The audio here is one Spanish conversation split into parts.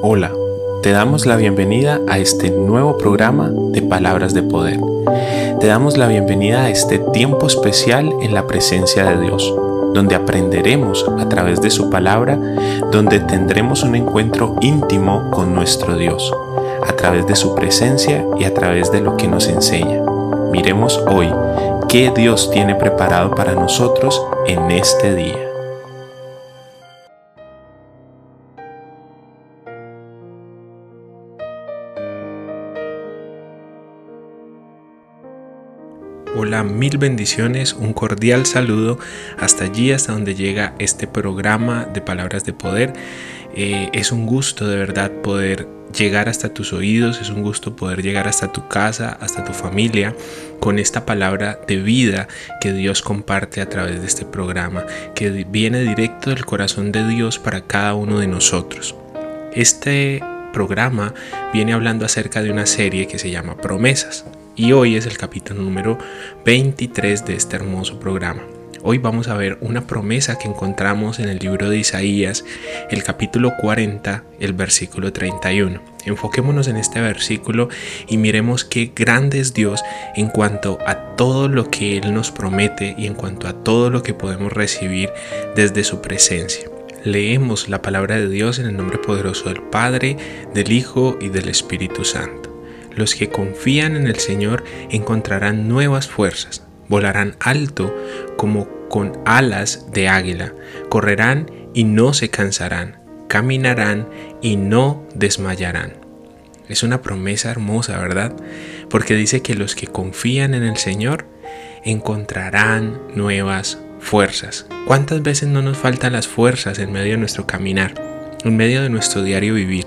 Hola, te damos la bienvenida a este nuevo programa de Palabras de Poder. Te damos la bienvenida a este tiempo especial en la presencia de Dios, donde aprenderemos a través de su palabra, donde tendremos un encuentro íntimo con nuestro Dios, a través de su presencia y a través de lo que nos enseña. Miremos hoy qué Dios tiene preparado para nosotros en este día. Mil bendiciones, un cordial saludo hasta allí, hasta donde llega este programa de Palabras de Poder. Eh, es un gusto de verdad poder llegar hasta tus oídos, es un gusto poder llegar hasta tu casa, hasta tu familia, con esta palabra de vida que Dios comparte a través de este programa, que viene directo del corazón de Dios para cada uno de nosotros. Este programa viene hablando acerca de una serie que se llama Promesas y hoy es el capítulo número 23 de este hermoso programa. Hoy vamos a ver una promesa que encontramos en el libro de Isaías, el capítulo 40, el versículo 31. Enfoquémonos en este versículo y miremos qué grande es Dios en cuanto a todo lo que Él nos promete y en cuanto a todo lo que podemos recibir desde su presencia. Leemos la palabra de Dios en el nombre poderoso del Padre, del Hijo y del Espíritu Santo. Los que confían en el Señor encontrarán nuevas fuerzas, volarán alto como con alas de águila, correrán y no se cansarán, caminarán y no desmayarán. Es una promesa hermosa, ¿verdad? Porque dice que los que confían en el Señor encontrarán nuevas fuerzas. ¿Cuántas veces no nos faltan las fuerzas en medio de nuestro caminar, en medio de nuestro diario vivir?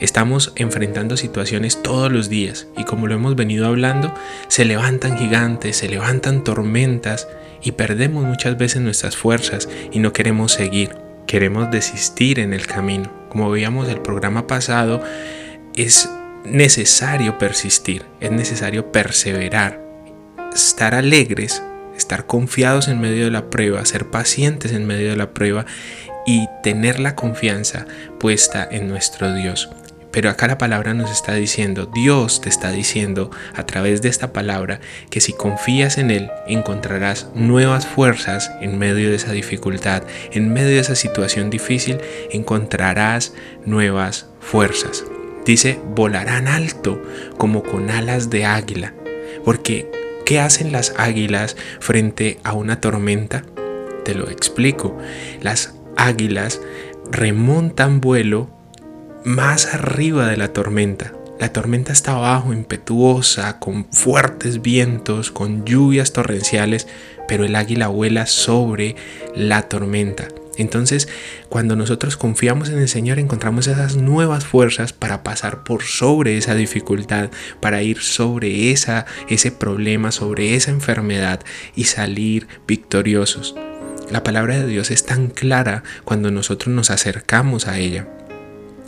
Estamos enfrentando situaciones todos los días y como lo hemos venido hablando, se levantan gigantes, se levantan tormentas y perdemos muchas veces nuestras fuerzas y no queremos seguir, queremos desistir en el camino. Como veíamos el programa pasado, es necesario persistir, es necesario perseverar, estar alegres, estar confiados en medio de la prueba, ser pacientes en medio de la prueba y tener la confianza puesta en nuestro Dios. Pero acá la palabra nos está diciendo, Dios te está diciendo a través de esta palabra que si confías en Él encontrarás nuevas fuerzas en medio de esa dificultad, en medio de esa situación difícil encontrarás nuevas fuerzas. Dice, volarán alto como con alas de águila. Porque, ¿qué hacen las águilas frente a una tormenta? Te lo explico. Las águilas remontan vuelo más arriba de la tormenta. La tormenta está abajo, impetuosa, con fuertes vientos, con lluvias torrenciales, pero el águila vuela sobre la tormenta. Entonces, cuando nosotros confiamos en el Señor, encontramos esas nuevas fuerzas para pasar por sobre esa dificultad, para ir sobre esa, ese problema, sobre esa enfermedad y salir victoriosos. La palabra de Dios es tan clara cuando nosotros nos acercamos a ella.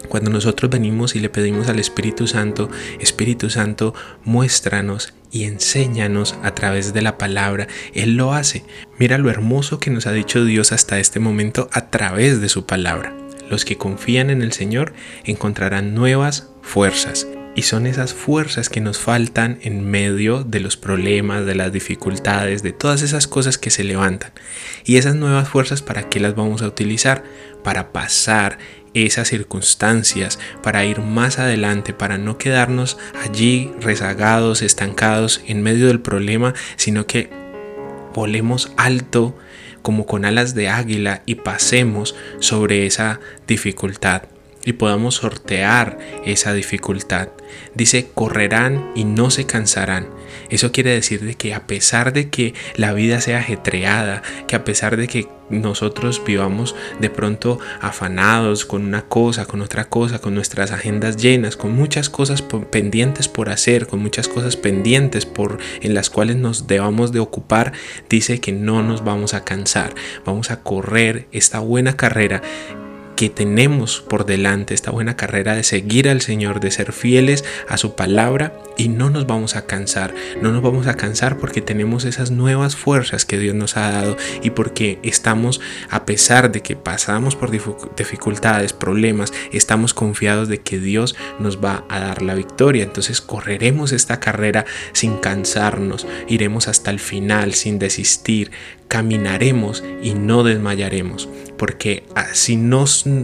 Cuando nosotros venimos y le pedimos al Espíritu Santo, Espíritu Santo, muéstranos y enséñanos a través de la palabra. Él lo hace. Mira lo hermoso que nos ha dicho Dios hasta este momento a través de su palabra. Los que confían en el Señor encontrarán nuevas fuerzas. Y son esas fuerzas que nos faltan en medio de los problemas, de las dificultades, de todas esas cosas que se levantan. Y esas nuevas fuerzas, ¿para qué las vamos a utilizar? Para pasar esas circunstancias, para ir más adelante, para no quedarnos allí rezagados, estancados en medio del problema, sino que volemos alto como con alas de águila y pasemos sobre esa dificultad y podamos sortear esa dificultad. Dice, correrán y no se cansarán. Eso quiere decir de que a pesar de que la vida sea ajetreada, que a pesar de que nosotros vivamos de pronto afanados con una cosa, con otra cosa, con nuestras agendas llenas, con muchas cosas pendientes por hacer, con muchas cosas pendientes por en las cuales nos debamos de ocupar, dice que no nos vamos a cansar, vamos a correr esta buena carrera que tenemos por delante, esta buena carrera de seguir al Señor, de ser fieles a su palabra y no nos vamos a cansar, no nos vamos a cansar porque tenemos esas nuevas fuerzas que Dios nos ha dado y porque estamos, a pesar de que pasamos por dificultades, problemas, estamos confiados de que Dios nos va a dar la victoria. Entonces correremos esta carrera sin cansarnos, iremos hasta el final sin desistir, caminaremos y no desmayaremos, porque ah, si,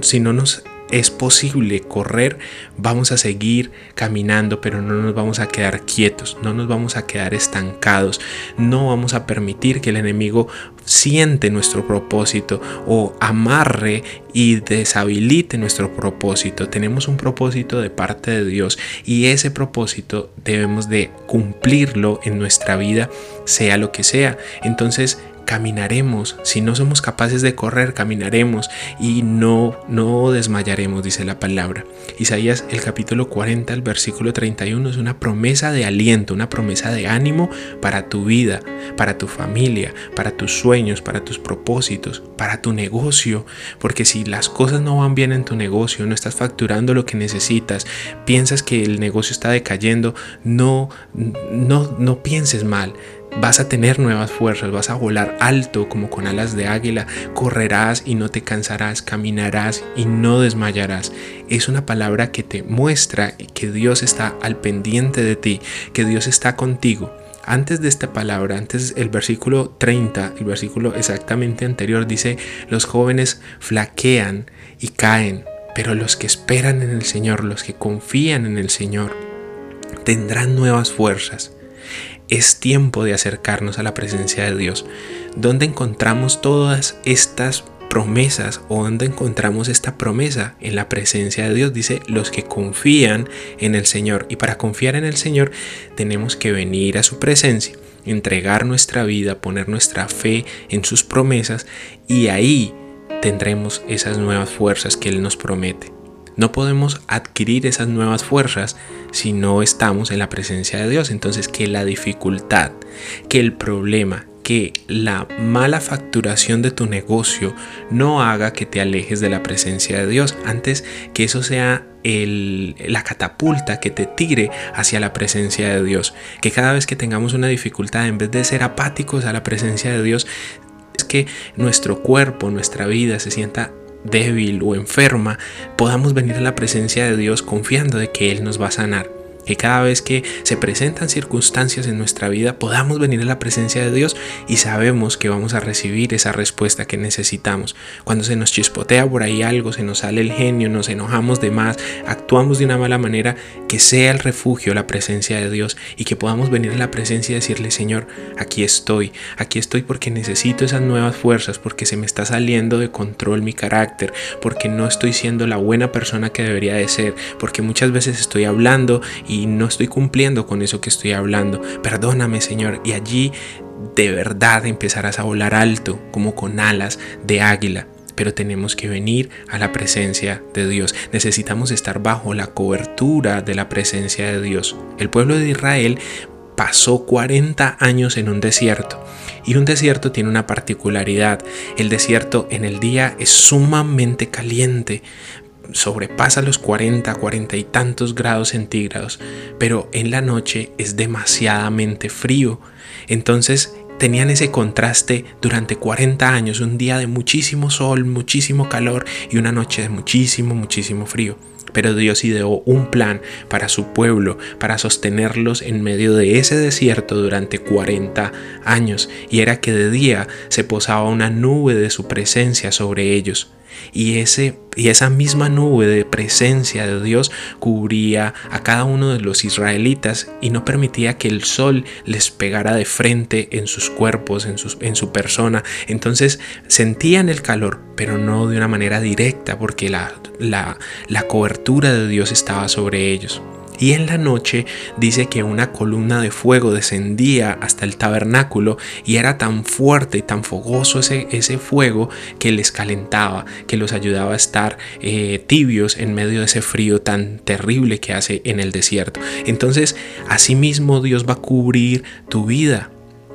si no nos es posible correr, vamos a seguir caminando, pero no nos vamos a quedar quietos, no nos vamos a quedar estancados, no vamos a permitir que el enemigo siente nuestro propósito o amarre y deshabilite nuestro propósito. Tenemos un propósito de parte de Dios y ese propósito debemos de cumplirlo en nuestra vida, sea lo que sea. Entonces, caminaremos. Si no somos capaces de correr, caminaremos y no, no desmayaremos, dice la palabra. Isaías el capítulo 40, el versículo 31 es una promesa de aliento, una promesa de ánimo para tu vida, para tu familia, para tus sueños, para tus propósitos, para tu negocio. Porque si las cosas no van bien en tu negocio, no estás facturando lo que necesitas, piensas que el negocio está decayendo, no, no, no pienses mal Vas a tener nuevas fuerzas, vas a volar alto como con alas de águila, correrás y no te cansarás, caminarás y no desmayarás. Es una palabra que te muestra que Dios está al pendiente de ti, que Dios está contigo. Antes de esta palabra, antes el versículo 30, el versículo exactamente anterior dice, los jóvenes flaquean y caen, pero los que esperan en el Señor, los que confían en el Señor, tendrán nuevas fuerzas es tiempo de acercarnos a la presencia de Dios. ¿Dónde encontramos todas estas promesas o dónde encontramos esta promesa? En la presencia de Dios dice los que confían en el Señor. Y para confiar en el Señor tenemos que venir a su presencia, entregar nuestra vida, poner nuestra fe en sus promesas y ahí tendremos esas nuevas fuerzas que Él nos promete. No podemos adquirir esas nuevas fuerzas si no estamos en la presencia de Dios. Entonces que la dificultad, que el problema, que la mala facturación de tu negocio no haga que te alejes de la presencia de Dios. Antes que eso sea la catapulta que te tire hacia la presencia de Dios. Que cada vez que tengamos una dificultad, en vez de ser apáticos a la presencia de Dios, es que nuestro cuerpo, nuestra vida se sienta débil o enferma, podamos venir a la presencia de Dios confiando de que Él nos va a sanar que cada vez que se presentan circunstancias en nuestra vida podamos venir a la presencia de Dios y sabemos que vamos a recibir esa respuesta que necesitamos. Cuando se nos chispotea por ahí algo, se nos sale el genio, nos enojamos de más, actuamos de una mala manera, que sea el refugio la presencia de Dios y que podamos venir a la presencia y decirle, Señor, aquí estoy, aquí estoy porque necesito esas nuevas fuerzas, porque se me está saliendo de control mi carácter, porque no estoy siendo la buena persona que debería de ser, porque muchas veces estoy hablando y no estoy cumpliendo con eso que estoy hablando. Perdóname, Señor. Y allí de verdad empezarás a volar alto, como con alas de águila. Pero tenemos que venir a la presencia de Dios. Necesitamos estar bajo la cobertura de la presencia de Dios. El pueblo de Israel pasó 40 años en un desierto. Y un desierto tiene una particularidad. El desierto en el día es sumamente caliente, sobrepasa los 40, 40 y tantos grados centígrados, pero en la noche es demasiadamente frío. Entonces tenían ese contraste durante 40 años, un día de muchísimo sol, muchísimo calor y una noche de muchísimo, muchísimo frío. Pero Dios ideó un plan para su pueblo, para sostenerlos en medio de ese desierto durante 40 años, y era que de día se posaba una nube de su presencia sobre ellos y, ese, y esa misma nube de presencia de Dios cubría a cada uno de los israelitas y no permitía que el sol les pegara de frente en sus cuerpos, en, sus, en su persona. Entonces sentían el calor, pero no de una manera directa porque la, la, la cobertura de Dios estaba sobre ellos. Y en la noche dice que una columna de fuego descendía hasta el tabernáculo y era tan fuerte y tan fogoso ese, ese fuego que les calentaba, que los ayudaba a estar eh, tibios en medio de ese frío tan terrible que hace en el desierto. Entonces, asimismo Dios va a cubrir tu vida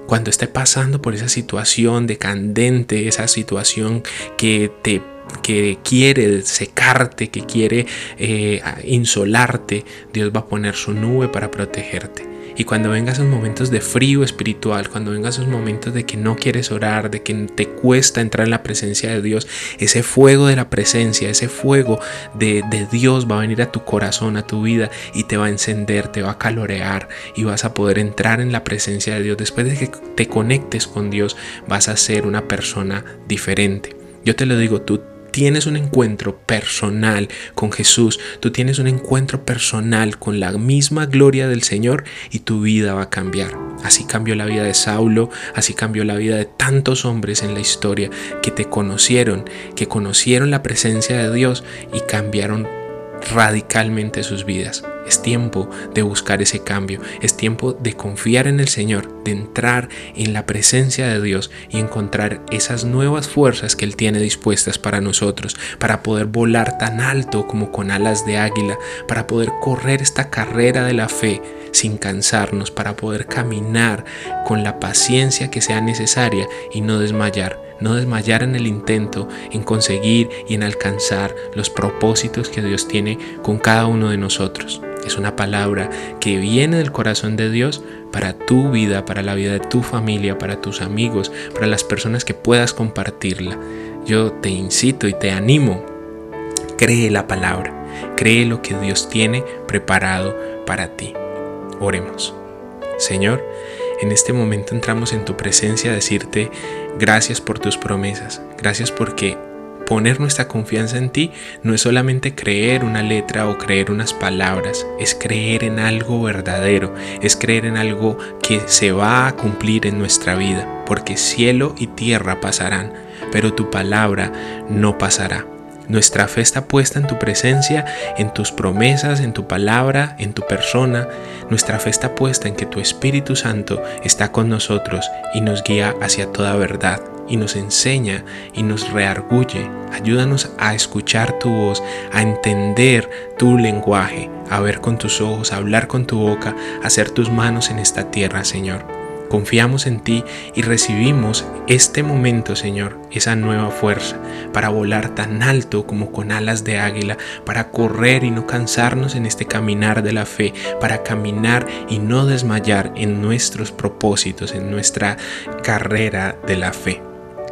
cuando esté pasando por esa situación de candente, esa situación que te que quiere secarte, que quiere eh, insolarte, Dios va a poner su nube para protegerte. Y cuando vengas esos momentos de frío espiritual, cuando vengas esos momentos de que no quieres orar, de que te cuesta entrar en la presencia de Dios, ese fuego de la presencia, ese fuego de, de Dios va a venir a tu corazón, a tu vida y te va a encender, te va a calorear y vas a poder entrar en la presencia de Dios. Después de que te conectes con Dios, vas a ser una persona diferente. Yo te lo digo, tú tienes un encuentro personal con Jesús, tú tienes un encuentro personal con la misma gloria del Señor y tu vida va a cambiar. Así cambió la vida de Saulo, así cambió la vida de tantos hombres en la historia que te conocieron, que conocieron la presencia de Dios y cambiaron radicalmente sus vidas. Es tiempo de buscar ese cambio, es tiempo de confiar en el Señor, de entrar en la presencia de Dios y encontrar esas nuevas fuerzas que Él tiene dispuestas para nosotros, para poder volar tan alto como con alas de águila, para poder correr esta carrera de la fe sin cansarnos, para poder caminar con la paciencia que sea necesaria y no desmayar no desmayar en el intento en conseguir y en alcanzar los propósitos que Dios tiene con cada uno de nosotros. Es una palabra que viene del corazón de Dios para tu vida, para la vida de tu familia, para tus amigos, para las personas que puedas compartirla. Yo te incito y te animo. Cree la palabra, cree lo que Dios tiene preparado para ti. Oremos. Señor, en este momento entramos en tu presencia a decirte gracias por tus promesas, gracias porque poner nuestra confianza en ti no es solamente creer una letra o creer unas palabras, es creer en algo verdadero, es creer en algo que se va a cumplir en nuestra vida, porque cielo y tierra pasarán, pero tu palabra no pasará. Nuestra fe está puesta en tu presencia, en tus promesas, en tu palabra, en tu persona. Nuestra fe está puesta en que tu Espíritu Santo está con nosotros y nos guía hacia toda verdad y nos enseña y nos reargulle. Ayúdanos a escuchar tu voz, a entender tu lenguaje, a ver con tus ojos, a hablar con tu boca, a hacer tus manos en esta tierra, Señor. Confiamos en ti y recibimos este momento, Señor, esa nueva fuerza para volar tan alto como con alas de águila, para correr y no cansarnos en este caminar de la fe, para caminar y no desmayar en nuestros propósitos, en nuestra carrera de la fe.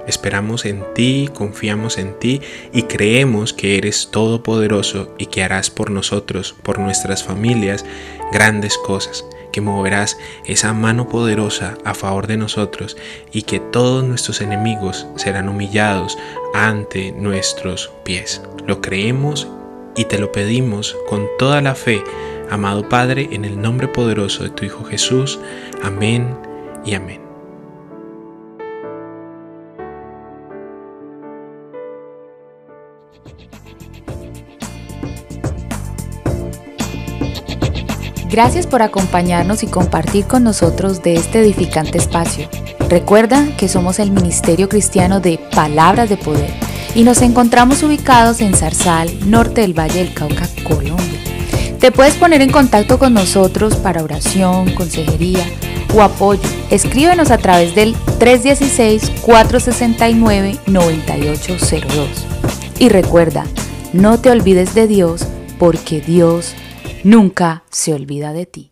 Esperamos en ti, confiamos en ti y creemos que eres todopoderoso y que harás por nosotros, por nuestras familias, grandes cosas, que moverás esa mano poderosa a favor de nosotros y que todos nuestros enemigos serán humillados ante nuestros pies. Lo creemos y te lo pedimos con toda la fe, amado Padre, en el nombre poderoso de tu Hijo Jesús. Amén y amén. Gracias por acompañarnos y compartir con nosotros de este edificante espacio. Recuerda que somos el Ministerio Cristiano de Palabras de Poder y nos encontramos ubicados en Zarzal, norte del Valle del Cauca, Colombia. Te puedes poner en contacto con nosotros para oración, consejería o apoyo. Escríbenos a través del 316-469-9802. Y recuerda, no te olvides de Dios porque Dios nunca se olvida de ti.